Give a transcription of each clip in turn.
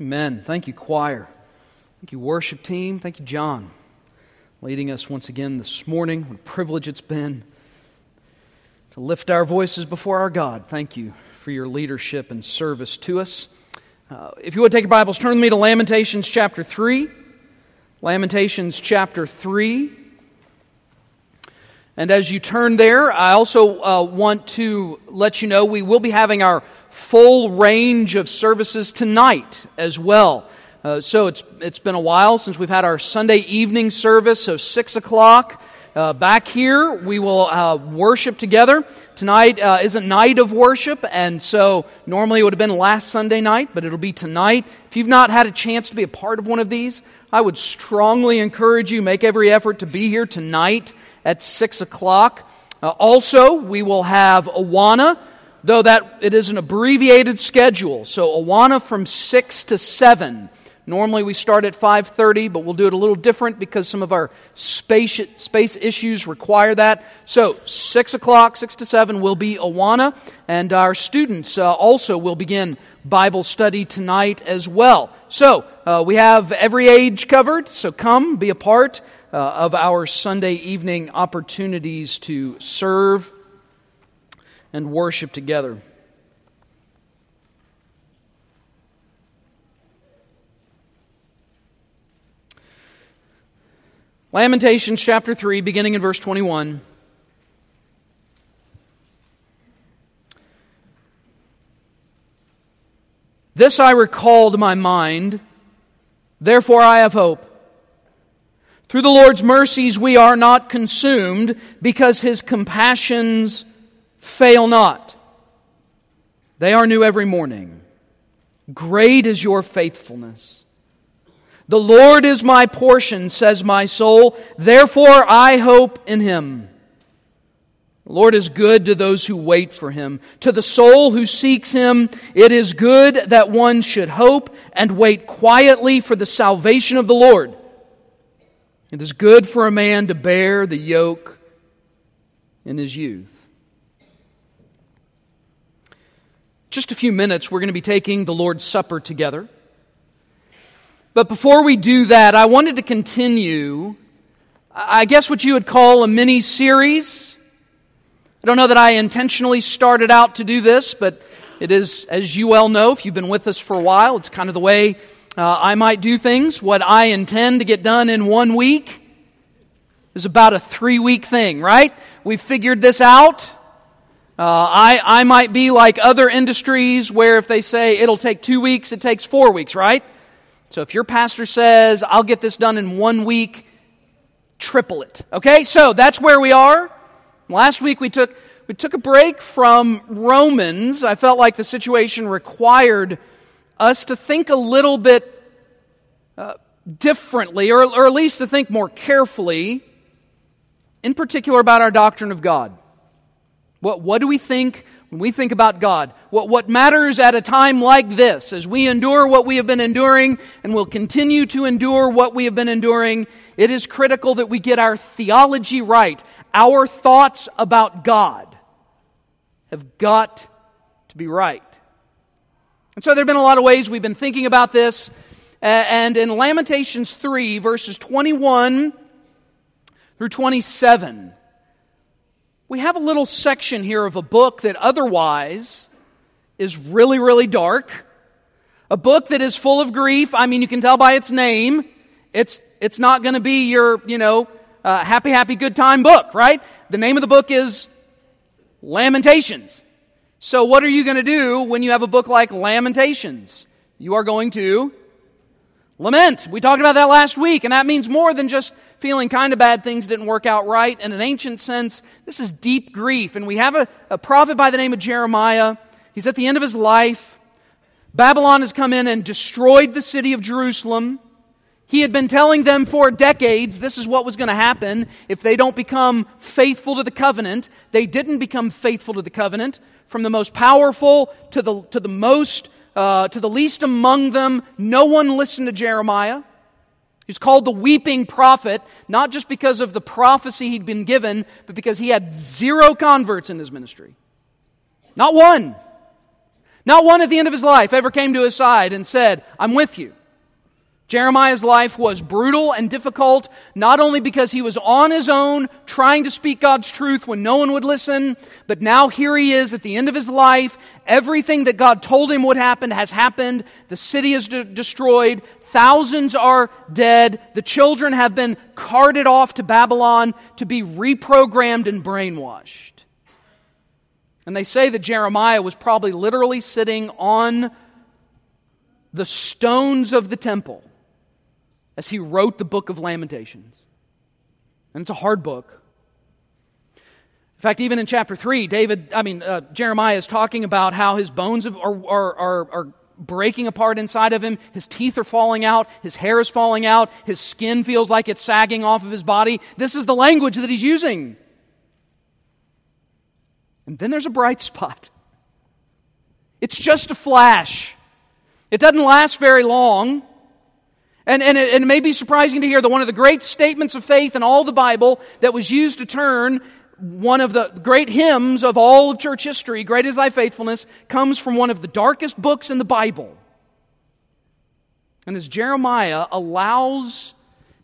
Amen. Thank you, choir. Thank you, worship team. Thank you, John, leading us once again this morning. What a privilege it's been to lift our voices before our God. Thank you for your leadership and service to us. Uh, if you would take your Bibles, turn with me to Lamentations chapter 3. Lamentations chapter 3. And as you turn there, I also uh, want to let you know we will be having our full range of services tonight as well. Uh, so it's, it's been a while since we've had our Sunday evening service, so 6 o'clock. Uh, back here, we will uh, worship together. Tonight uh, is a night of worship, and so normally it would have been last Sunday night, but it'll be tonight. If you've not had a chance to be a part of one of these, I would strongly encourage you make every effort to be here tonight at 6 o'clock. Uh, also, we will have Awana, though that it is an abbreviated schedule. So Awana from 6 to 7. Normally we start at 5:30, but we'll do it a little different because some of our space, space issues require that. So 6 o'clock, 6 to 7 will be Awana, and our students uh, also will begin Bible study tonight as well. So uh, we have every age covered, so come, be a part uh, of our Sunday evening opportunities to serve and worship together. Lamentations chapter 3, beginning in verse 21. This I recall to my mind, therefore I have hope. Through the Lord's mercies we are not consumed, because his compassions fail not. They are new every morning. Great is your faithfulness. The Lord is my portion, says my soul. Therefore I hope in him. The Lord is good to those who wait for him. To the soul who seeks him, it is good that one should hope and wait quietly for the salvation of the Lord. It is good for a man to bear the yoke in his youth. Just a few minutes, we're going to be taking the Lord's Supper together. But before we do that, I wanted to continue, I guess what you would call a mini series. I don't know that I intentionally started out to do this, but it is, as you well know, if you've been with us for a while, it's kind of the way uh, I might do things. What I intend to get done in one week is about a three week thing, right? We figured this out. Uh, I, I might be like other industries where if they say it'll take two weeks, it takes four weeks, right? So if your pastor says, I'll get this done in one week, triple it. Okay? So that's where we are. Last week we took, we took a break from Romans. I felt like the situation required us to think a little bit uh, differently, or, or at least to think more carefully, in particular about our doctrine of God. What, what do we think when we think about God? What, what matters at a time like this, as we endure what we have been enduring and will continue to endure what we have been enduring, it is critical that we get our theology right. Our thoughts about God have got to be right. And so there have been a lot of ways we've been thinking about this. And in Lamentations 3, verses 21 through 27, we have a little section here of a book that otherwise is really, really dark. A book that is full of grief. I mean, you can tell by its name. It's, it's not going to be your, you know, uh, happy, happy, good time book, right? The name of the book is Lamentations. So, what are you going to do when you have a book like Lamentations? You are going to lament. We talked about that last week, and that means more than just feeling kind of bad things didn't work out right. In an ancient sense, this is deep grief. And we have a, a prophet by the name of Jeremiah. He's at the end of his life. Babylon has come in and destroyed the city of Jerusalem. He had been telling them for decades this is what was going to happen if they don't become faithful to the covenant. They didn't become faithful to the covenant from the most powerful to the, to the most, uh, to the least among them. No one listened to Jeremiah. He's called the weeping prophet, not just because of the prophecy he'd been given, but because he had zero converts in his ministry. Not one. Not one at the end of his life ever came to his side and said, I'm with you. Jeremiah's life was brutal and difficult, not only because he was on his own trying to speak God's truth when no one would listen, but now here he is at the end of his life. Everything that God told him would happen has happened. The city is de- destroyed. Thousands are dead. The children have been carted off to Babylon to be reprogrammed and brainwashed. And they say that Jeremiah was probably literally sitting on the stones of the temple as he wrote the book of Lamentations. And it's a hard book. In fact, even in chapter 3, David, I mean, uh, Jeremiah is talking about how his bones are, are, are, are breaking apart inside of him. His teeth are falling out. His hair is falling out. His skin feels like it's sagging off of his body. This is the language that he's using. And then there's a bright spot. It's just a flash. It doesn't last very long. And, and, it, it may be surprising to hear that one of the great statements of faith in all the Bible that was used to turn one of the great hymns of all of church history, Great is Thy Faithfulness, comes from one of the darkest books in the Bible. And as Jeremiah allows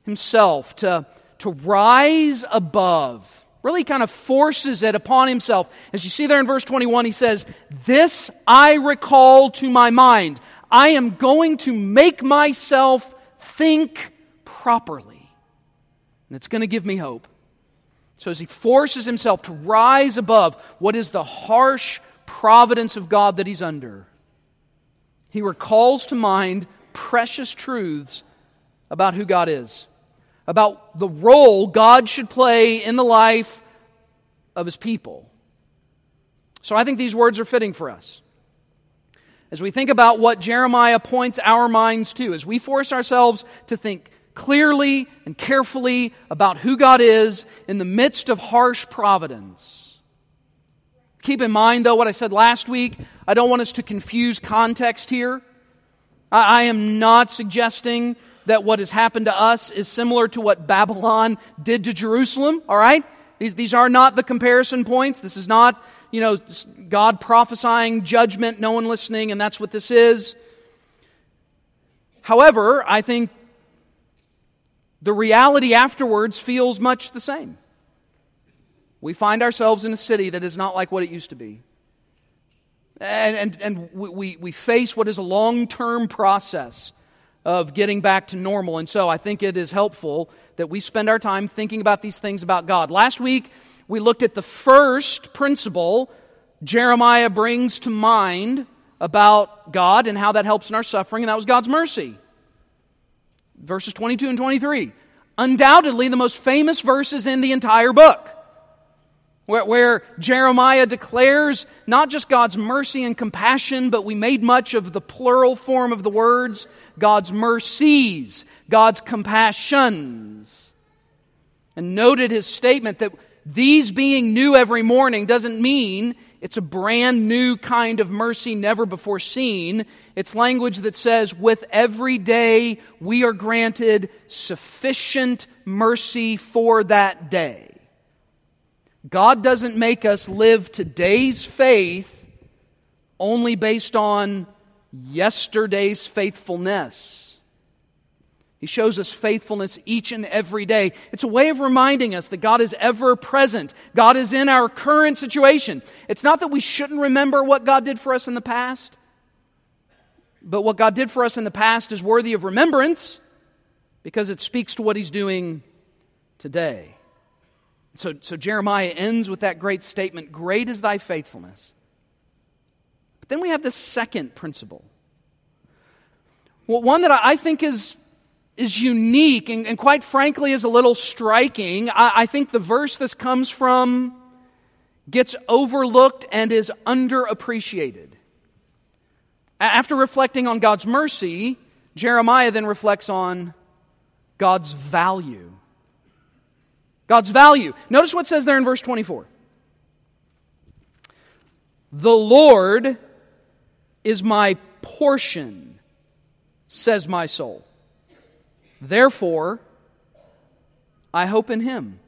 himself to, to rise above, really kind of forces it upon himself. As you see there in verse 21, he says, This I recall to my mind. I am going to make myself think properly. And it's going to give me hope. So, as he forces himself to rise above what is the harsh providence of God that he's under, he recalls to mind precious truths about who God is, about the role God should play in the life of his people. So, I think these words are fitting for us as we think about what Jeremiah points our minds to, as we force ourselves to think clearly and carefully about who God is in the midst of harsh providence. Keep in mind, though, what I said last week. I don't want us to confuse context here. I, I am not suggesting that what has happened to us is similar to what Babylon did to Jerusalem, all right? These, these are not the comparison points. This is not you know, God prophesying judgment, no one listening, and that's what this is. However, I think the reality afterwards feels much the same. We find ourselves in a city that is not like what it used to be. And, and, and we, we face what is a long term process of getting back to normal. And so I think it is helpful that we spend our time thinking about these things about God. Last week, we looked at the first principle Jeremiah brings to mind about God and how that helps in our suffering, and that was God's mercy. Verses 22 and 23. Undoubtedly, the most famous verses in the entire book, where, where, Jeremiah declares not just God's mercy and compassion, but we made much of the plural form of the words God's mercies, God's compassions, and noted his statement that these being new every morning doesn't mean it's a brand new kind of mercy never before seen. It's language that says, with every day we are granted sufficient mercy for that day. God doesn't make us live today's faith only based on yesterday's faithfulness. He shows us faithfulness each and every day. It's a way of reminding us that God is ever present. God is in our current situation. It's not that we shouldn't remember what God did for us in the past, but what God did for us in the past is worthy of remembrance because it speaks to what He's doing today. So, so Jeremiah ends with that great statement Great is thy faithfulness. But then we have this second principle. Well, one that I think is is unique and, and, quite frankly is a little striking. I, I think the verse this comes from gets overlooked and is underappreciated. After reflecting on God's mercy, Jeremiah then reflects on God's value. God's value. Notice what says there in verse 24. The Lord is my portion, says my soul. Therefore, I hope in him.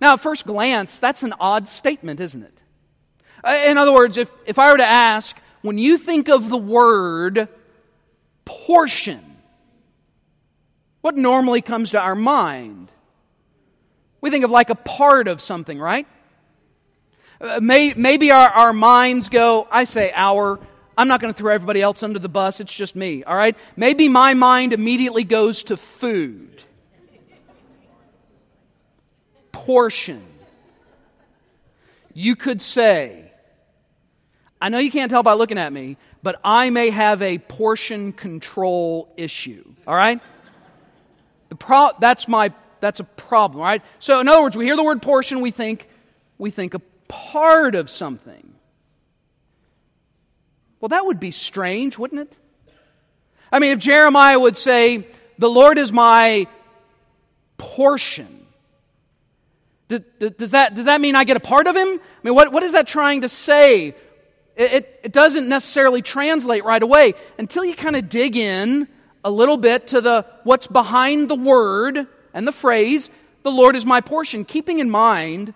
Now, at first glance, that's an odd statement, isn't it? Uh, in other words, if, if I were to ask, when you think of the word portion, what normally comes to our mind? We think of like a part of something, right? Uh, may, maybe our, our minds go, I say our, I'm not going to throw everybody else under the bus, it's just me, all right? Maybe my mind immediately goes to food, portion. You could say, I know you can't tell by looking at me, but I may have a portion control issue, all right? The pro- that's my that's a problem, right? So in other words, we hear the word portion, we think we think a part of something. Well, that would be strange, wouldn't it? I mean, if Jeremiah would say, The Lord is my portion, does that, does that mean I get a part of him? I mean, what, what is that trying to say? It, it, doesn't necessarily translate right away until you kind of dig in a little bit to the what's behind the word and the phrase, the Lord is my portion, keeping in mind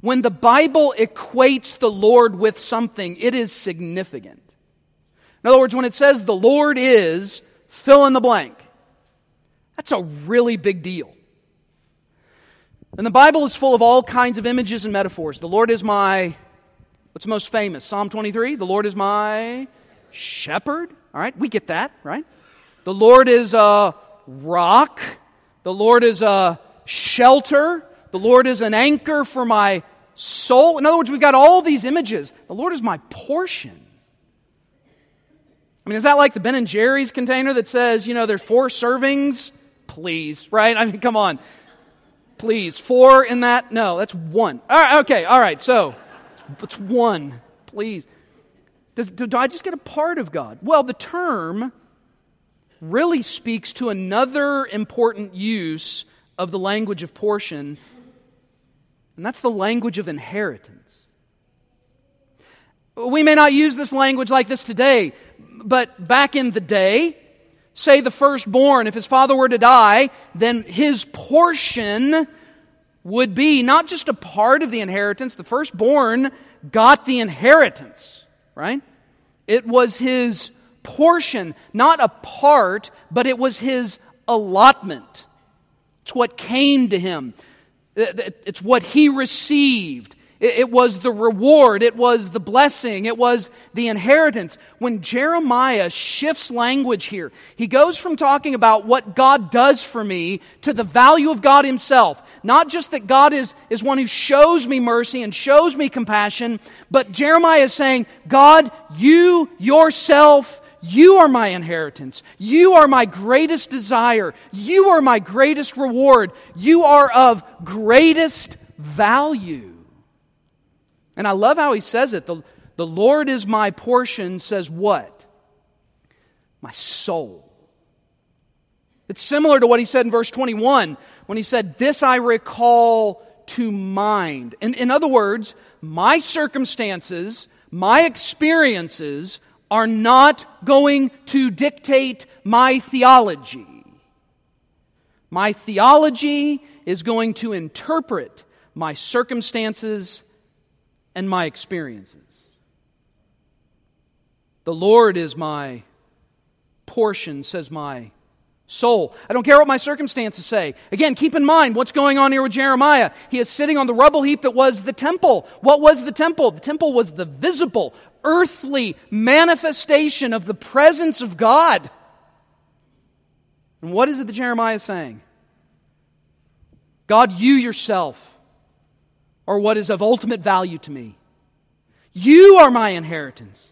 when the Bible equates the Lord with something, it is significant. In other words, when it says the Lord is, fill in the blank, that's a really big deal. And the Bible is full of all kinds of images and metaphors. The Lord is my, what's most famous? Psalm 23. The Lord is my shepherd. All right, we get that, right? The Lord is a rock. The Lord is a shelter. The Lord is an anchor for my soul. In other words, we've got all these images. The Lord is my portion. I mean, is that like the Ben and Jerry's container that says, you know, there's four servings? Please, right? I mean, come on. Please. Four in that? No, that's one. All right, okay, all right. So, it's one. Please. Does, do, do I just get a part of God? Well, the term really speaks to another important use of the language of portion and that's the language of inheritance. We may not use this language like this today, but back in the day, say the firstborn, if his father were to die, then his portion would be not just a part of the inheritance, the firstborn got the inheritance, right? It was his portion, not a part, but it was his allotment. It's what came to him. It's what he received. It was the reward. It was the blessing. It was the inheritance. When Jeremiah shifts language here, he goes from talking about what God does for me to the value of God himself. Not just that God is, is one who shows me mercy and shows me compassion, but Jeremiah is saying, God, you yourself you are my inheritance. You are my greatest desire. You are my greatest reward. You are of greatest value. And I love how he says it. The, the Lord is my portion says what? My soul. It's similar to what he said in verse 21 when he said, This I recall to mind. In, in other words, my circumstances, my experiences, are not going to dictate my theology. My theology is going to interpret my circumstances and my experiences. The Lord is my portion, says my soul. I don't care what my circumstances say. Again, keep in mind what's going on here with Jeremiah. He is sitting on the rubble heap that was the temple. What was the temple? The temple was the visible, earthly manifestation of the presence of God. And what is it that Jeremiah is saying? God, you yourself are what is of ultimate value to me. You are my inheritance.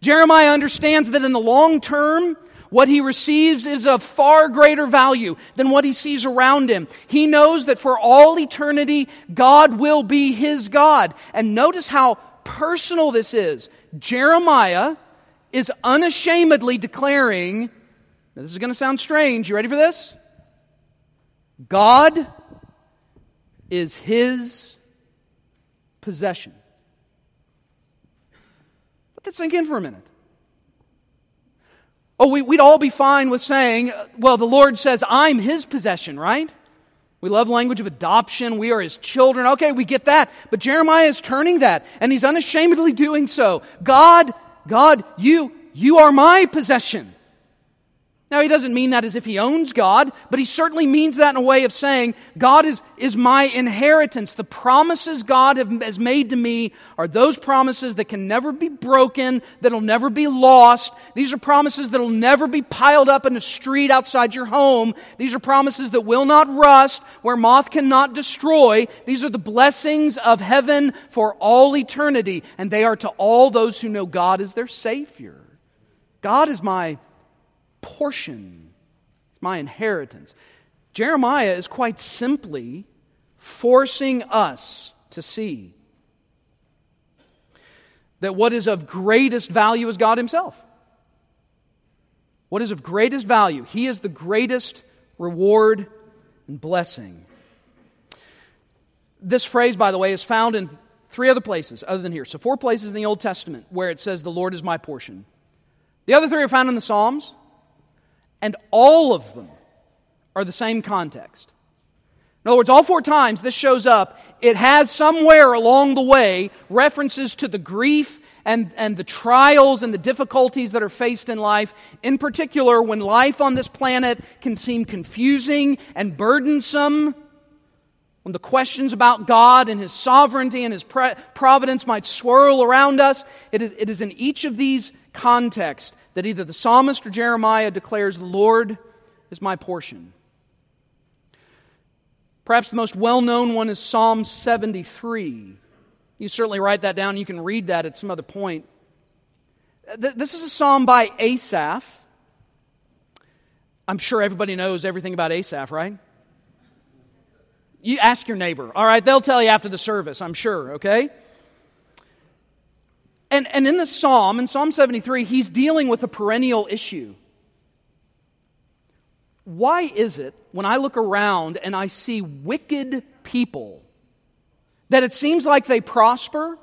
Jeremiah understands that in the long term, what he receives is of far greater value than what he sees around him. He knows that for all eternity, God will be his God. And notice how personal this is. Jeremiah is unashamedly declaring, this is going to sound strange. You ready for this? God is his possession. Let that sink in for a minute. Oh, we, would all be fine with saying, well, the Lord says, I'm his possession, right? We love language of adoption. We are his children. Okay, we get that. But Jeremiah is turning that, and he's unashamedly doing so. God, God, you, you are my possession. Now, he doesn't mean that as if he owns God, but he certainly means that in a way of saying, God is, is my inheritance. The promises God have, has made to me are those promises that can never be broken, that'll never be lost. These are promises that'll never be piled up in a street outside your home. These are promises that will not rust, where moth cannot destroy. These are the blessings of heaven for all eternity, and they are to all those who know God as their Savior. God is my portion, it's my inheritance. Jeremiah is quite simply forcing us to see that what is of greatest value is God Himself. What is of greatest value? He is the greatest reward and blessing. This phrase, by the way, is found in three other places other than here. So, four places in the Old Testament where it says, The Lord is my portion. The other three are found in the Psalms, and all of them are the same context. In other words, all four times this shows up, it has somewhere along the way references to the grief and, and the trials and the difficulties that are faced in life. In particular, when life on this planet can seem confusing and burdensome, when the questions about God and His sovereignty and His providence might swirl around us, it is, it is in each of these contexts that either the psalmist or Jeremiah declares, The Lord is my portion. Perhaps the most well known one is Psalm 73. You certainly write that down. You can read that at some other point. This is a psalm by Asaph. I'm sure everybody knows everything about Asaph, right? You ask your neighbor. All right, they'll tell you after the service, I'm sure, okay? And, and in the psalm, in Psalm 73, he's dealing with a perennial issue. Why is it when I look around and I see wicked people that it seems like they prosper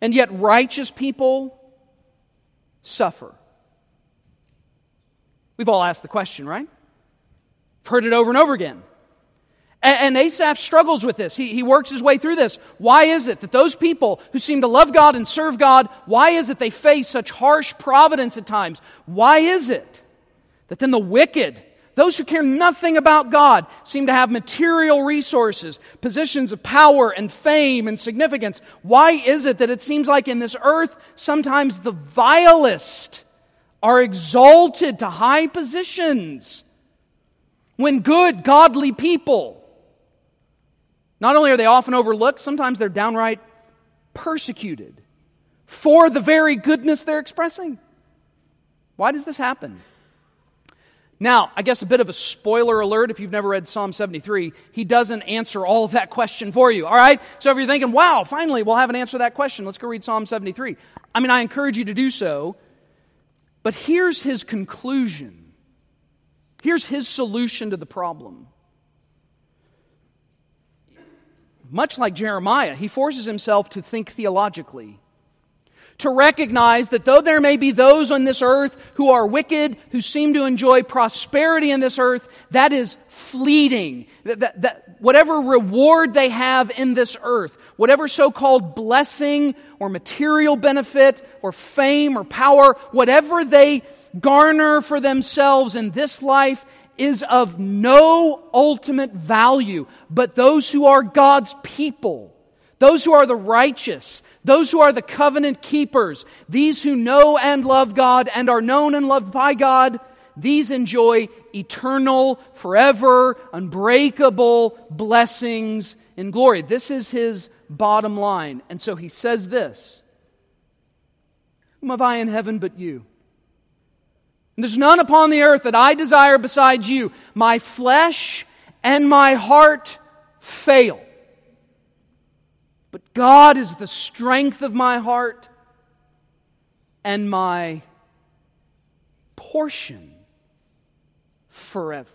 and yet righteous people suffer? We've all asked the question, right? I've heard it over and over again. And, Asaph struggles with this. He, he works his way through this. Why is it that those people who seem to love God and serve God, why is it they face such harsh providence at times? Why is it that then the wicked, those who care nothing about God, seem to have material resources, positions of power and fame and significance? Why is it that it seems like in this earth, sometimes the vilest are exalted to high positions? When good, godly people not only are they often overlooked, sometimes they're downright persecuted for the very goodness they're expressing. Why does this happen? Now, I guess a bit of a spoiler alert if you've never read Psalm 73, he doesn't answer all of that question for you, all right? So if you're thinking, wow, finally we'll have an answer to that question, let's go read Psalm 73. I mean, I encourage you to do so, but here's his conclusion. Here's his solution to the problem. Much like Jeremiah, he forces himself to think theologically. To recognize that though there may be those on this earth who are wicked, who seem to enjoy prosperity in this earth, that is fleeting. That, that, that whatever reward they have in this earth, whatever so called blessing or material benefit or fame or power, whatever they garner for themselves in this life is of no ultimate value, but those who are God's people, those who are the righteous, those who are the covenant keepers, these who know and love God and are known and loved by God, these enjoy eternal, forever, unbreakable blessings in glory. This is his bottom line. And so he says this Whom have I in heaven but you? There's none upon the earth that I desire besides you. My flesh and my heart fail. But God is the strength of my heart and my portion forever.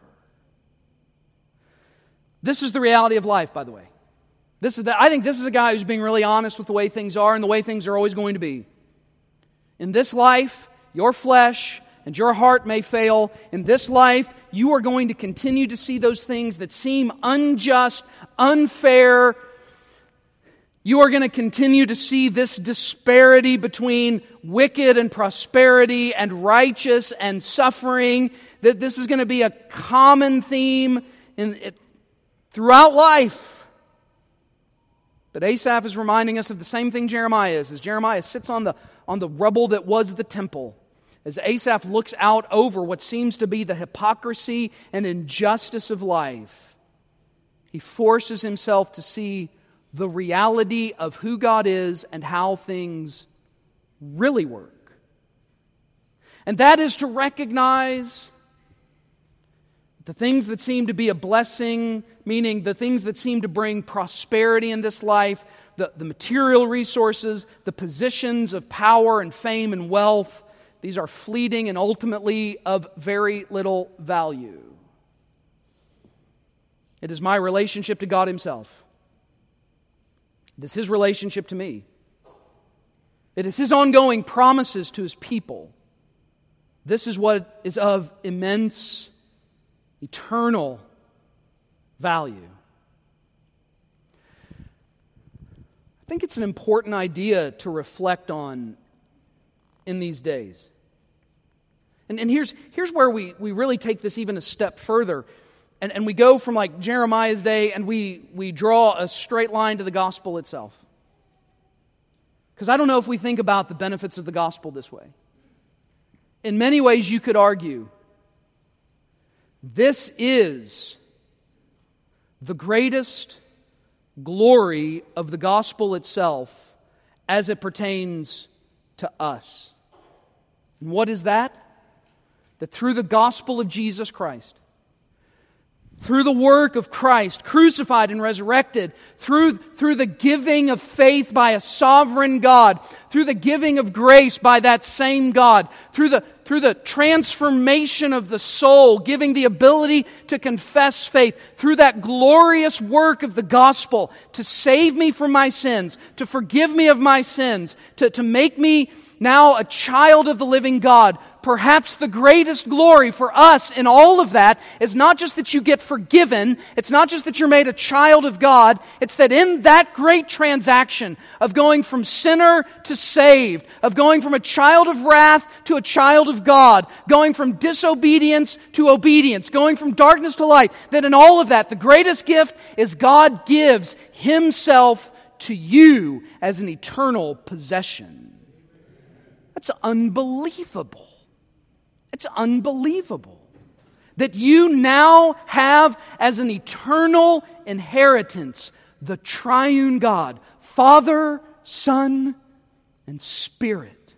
This is the reality of life, by the way. This is the, I think this is a guy who's being really honest with the way things are and the way things are always going to be. In this life, your flesh and your heart may fail in this life, you are going to continue to see those things that seem unjust, unfair. You are going to continue to see this disparity between wicked and prosperity and righteous and suffering. That this is going to be a common theme in, throughout life. But Asaph is reminding us of the same thing Jeremiah is, as Jeremiah sits on the, on the rubble that was the temple. As Asaph looks out over what seems to be the hypocrisy and injustice of life, he forces himself to see the reality of who God is and how things really work. And that is to recognize the things that seem to be a blessing, meaning the things that seem to bring prosperity in this life, the, the material resources, the positions of power and fame and wealth, these are fleeting and ultimately of very little value. It is my relationship to God Himself. It is His relationship to me. It is His ongoing promises to His people. This is what is of immense eternal value. I think it's an important idea to reflect on in these days. And, and here's, here's where we, we really take this even a step further. And, and we go from like Jeremiah's day and we, we draw a straight line to the gospel itself. Because I don't know if we think about the benefits of the gospel this way. In many ways, you could argue this is the greatest glory of the gospel itself as it pertains to us. And what is that? That through the gospel of Jesus Christ, through the work of Christ, crucified and resurrected, through, through the giving of faith by a sovereign God, through the giving of grace by that same God, through the, through the transformation of the soul, giving the ability to confess faith, through that glorious work of the gospel to save me from my sins, to forgive me of my sins, to, to make me now a child of the living God, perhaps the greatest glory for us in all of that is not just that you get forgiven, it's not just that you're made a child of God, it's that in that great transaction of going from sinner to saved, of going from a child of wrath to a child of God, going from disobedience to obedience, going from darkness to light, that in all of that, the greatest gift is God gives Himself to you as an eternal possession. That's unbelievable. It's unbelievable that you now have as an eternal inheritance the triune God, Father, Son, and Spirit.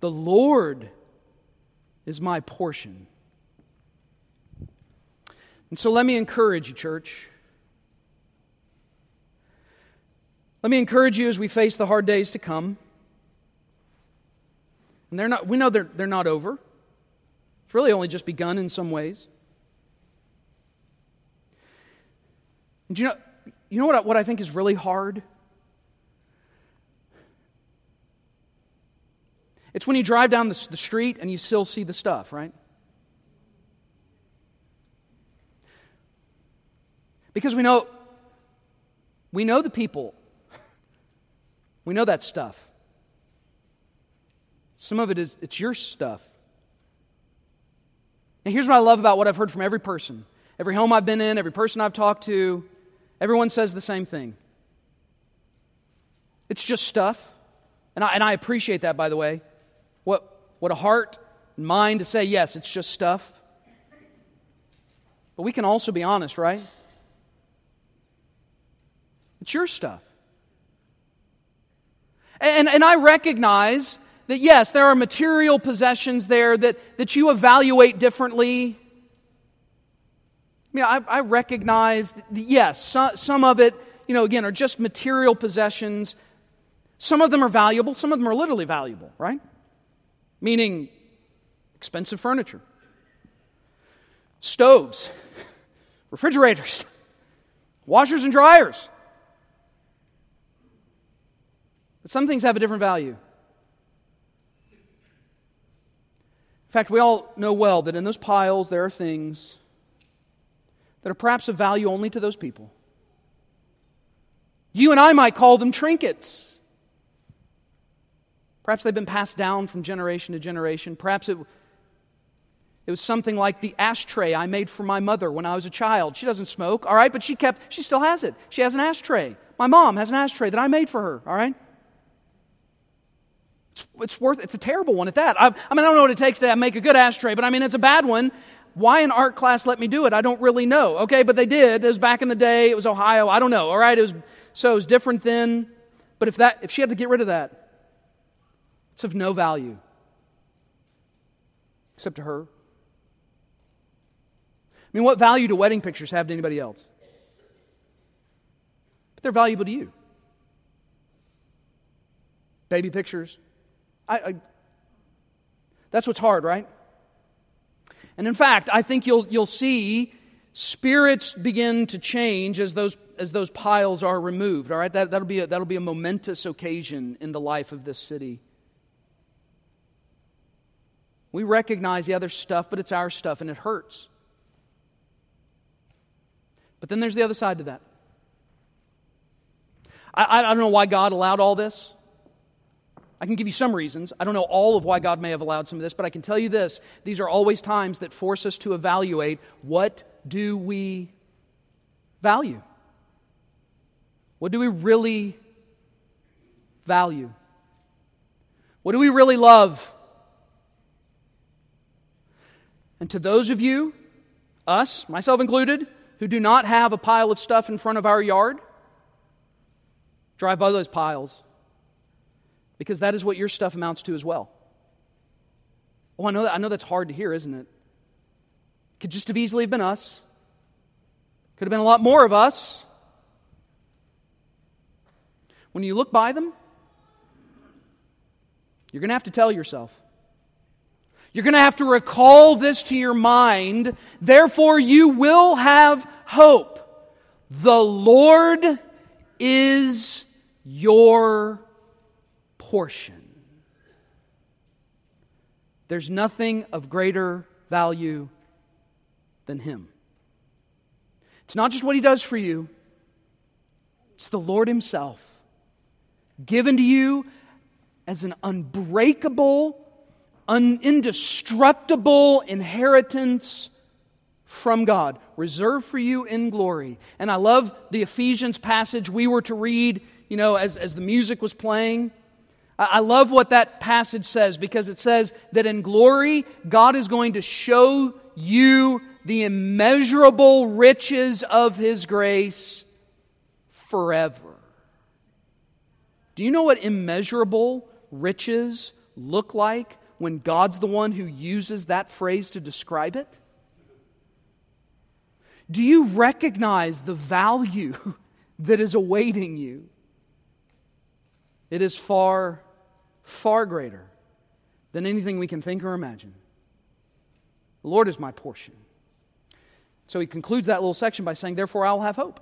The Lord is my portion. And so let me encourage you, church. Let me encourage you as we face the hard days to come. And they're not, we know they're, they're not over. It's really only just begun in some ways. And you know, you know what I, what I think is really hard? It's when you drive down the, the street and you still see the stuff, right? Because we know we know the people. We know that stuff. Some of it is it's your stuff. And here's what I love about what I've heard from every person every home I've been in, every person I've talked to, everyone says the same thing. It's just stuff. And I, and I appreciate that, by the way. What, what a heart and mind to say, yes, it's just stuff. But we can also be honest, right? It's your stuff. And, and I recognize that yes, there are material possessions there that, that you evaluate differently. I mean, I, I recognize, that, yes, some, some of it, you know, again, are just material possessions. Some of them are valuable, some of them are literally valuable, right? Meaning expensive furniture, stoves, refrigerators, washers and dryers. But some things have a different value. Fact, we all know well that in those piles there are things that are perhaps of value only to those people. You and I might call them trinkets. Perhaps they've been passed down from generation to generation. Perhaps it, it was something like the ashtray I made for my mother when I was a child. She doesn't smoke, all right, but she kept, she still has it. She has an ashtray. My mom has an ashtray that I made for her, all right? It's, it's worth, it's a terrible one at that. I, I mean, I don't know what it takes to make a good ashtray, but I mean, it's a bad one. Why an art class let me do it, I don't really know. Okay, but they did. It was back in the day. It was Ohio. I don't know. All right, it was so it was different then. But if that, if she had to get rid of that, it's of no value, except to her. I mean, what value do wedding pictures have to anybody else? But they're valuable to you. Baby pictures. I, I, that's what's hard, right? And in fact, I think you'll, you'll see spirits begin to change as those, as those piles are removed. All right, that, that'll, be a, that'll be a momentous occasion in the life of this city. We recognize the other stuff, but it's our stuff and it hurts. But then there's the other side to that. I, I don't know why God allowed all this. I can give you some reasons. I don't know all of why God may have allowed some of this, but I can tell you this. These are always times that force us to evaluate what do we value? What do we really value? What do we really love? And to those of you, us, myself included, who do not have a pile of stuff in front of our yard, drive by those piles because that is what your stuff amounts to as well. Oh, I know, that, I know that's hard to hear, isn't it? Could just have easily have been us. Could have been a lot more of us. When you look by them, you're going to have to tell yourself. You're going to have to recall this to your mind. Therefore, you will have hope. The Lord is your portion. There's nothing of greater value than Him. It's not just what He does for you, it's the Lord Himself given to you as an unbreakable, un- indestructible inheritance from God, reserved for you in glory. And I love the Ephesians passage we were to read, you know, as, as the music was playing. I love what that passage says because it says that in glory, God is going to show you the immeasurable riches of His grace forever. Do you know what immeasurable riches look like when God's the one who uses that phrase to describe it? Do you recognize the value that is awaiting you? It is far far greater than anything we can think or imagine. The Lord is my portion. So he concludes that little section by saying, Therefore, I'll have hope.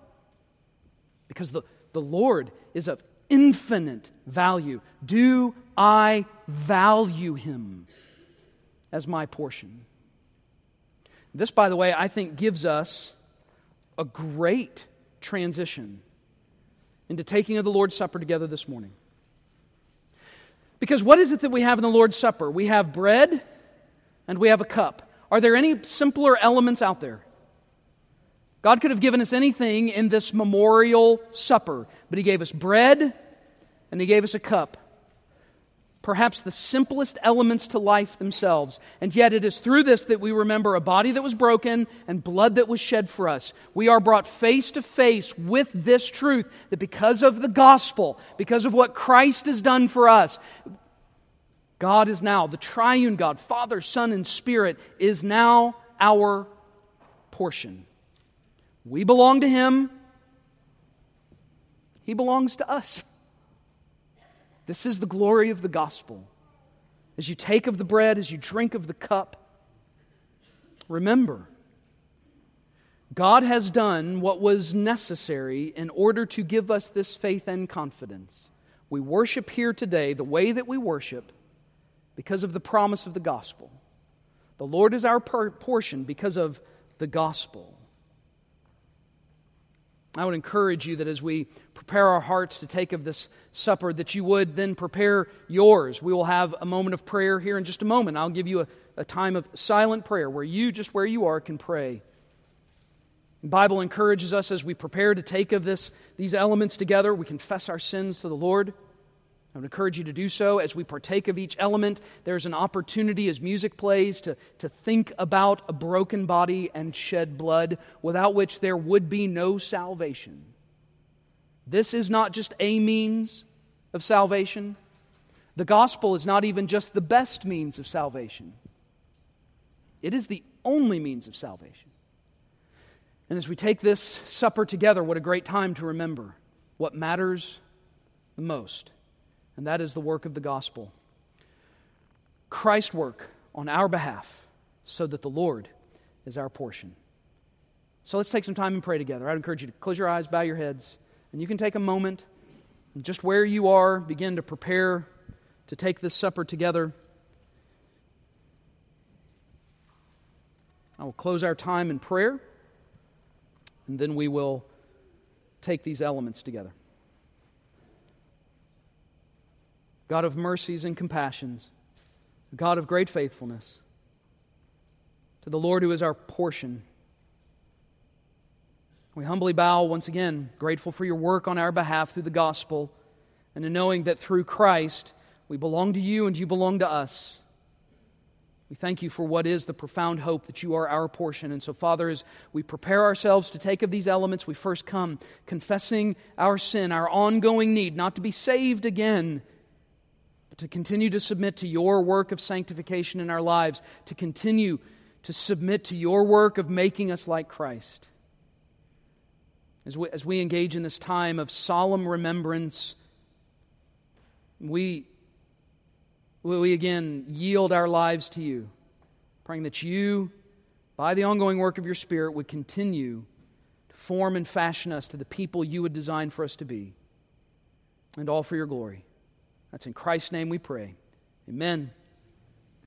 Because the, the Lord is of infinite value. Do I value him as my portion? This, by the way, I think gives us a great transition into taking of the Lord's Supper together this morning. Because what is it that we have in the Lord's Supper? We have bread and we have a cup. Are there any simpler elements out there? God could have given us anything in this memorial supper, but He gave us bread and He gave us a cup. Perhaps the simplest elements to life themselves. And yet, it is through this that we remember a body that was broken and blood that was shed for us. We are brought face to face with this truth that because of the gospel, because of what Christ has done for us, God is now, the triune God, Father, Son, and Spirit, is now our portion. We belong to Him, He belongs to us. This is the glory of the gospel. As you take of the bread, as you drink of the cup, remember, God has done what was necessary in order to give us this faith and confidence. We worship here today the way that we worship because of the promise of the gospel. The Lord is our portion because of the gospel. I would encourage you that as we prepare our hearts to take of this supper, that you would then prepare yours. We will have a moment of prayer here in just a moment. I'll give you a, a time of silent prayer where you, just where you are, can pray. The Bible encourages us as we prepare to take of this, these elements together, we confess our sins to the Lord. I would encourage you to do so as we partake of each element. There's an opportunity as music plays to, to think about a broken body and shed blood, without which there would be no salvation. This is not just a means of salvation. The gospel is not even just the best means of salvation, it is the only means of salvation. And as we take this supper together, what a great time to remember what matters the most and that is the work of the gospel. Christ's work on our behalf so that the Lord is our portion. So let's take some time and pray together. I'd encourage you to close your eyes, bow your heads, and you can take a moment, just where you are, begin to prepare to take this supper together. I will close our time in prayer, and then we will take these elements together. God of mercies and compassions, God of great faithfulness, to the Lord who is our portion. We humbly bow once again, grateful for your work on our behalf through the gospel, and in knowing that through Christ we belong to you and you belong to us. We thank you for what is the profound hope that you are our portion. And so, Father, as we prepare ourselves to take of these elements, we first come confessing our sin, our ongoing need not to be saved again to continue to submit to your work of sanctification in our lives, to continue to submit to your work of making us like Christ. As we, as we engage in this time of solemn remembrance, we, we again yield our lives to you, praying that you, by the ongoing work of your Spirit, would continue to form and fashion us to the people you would design for us to be, and all for your glory. That's in Christ's name we pray. Amen.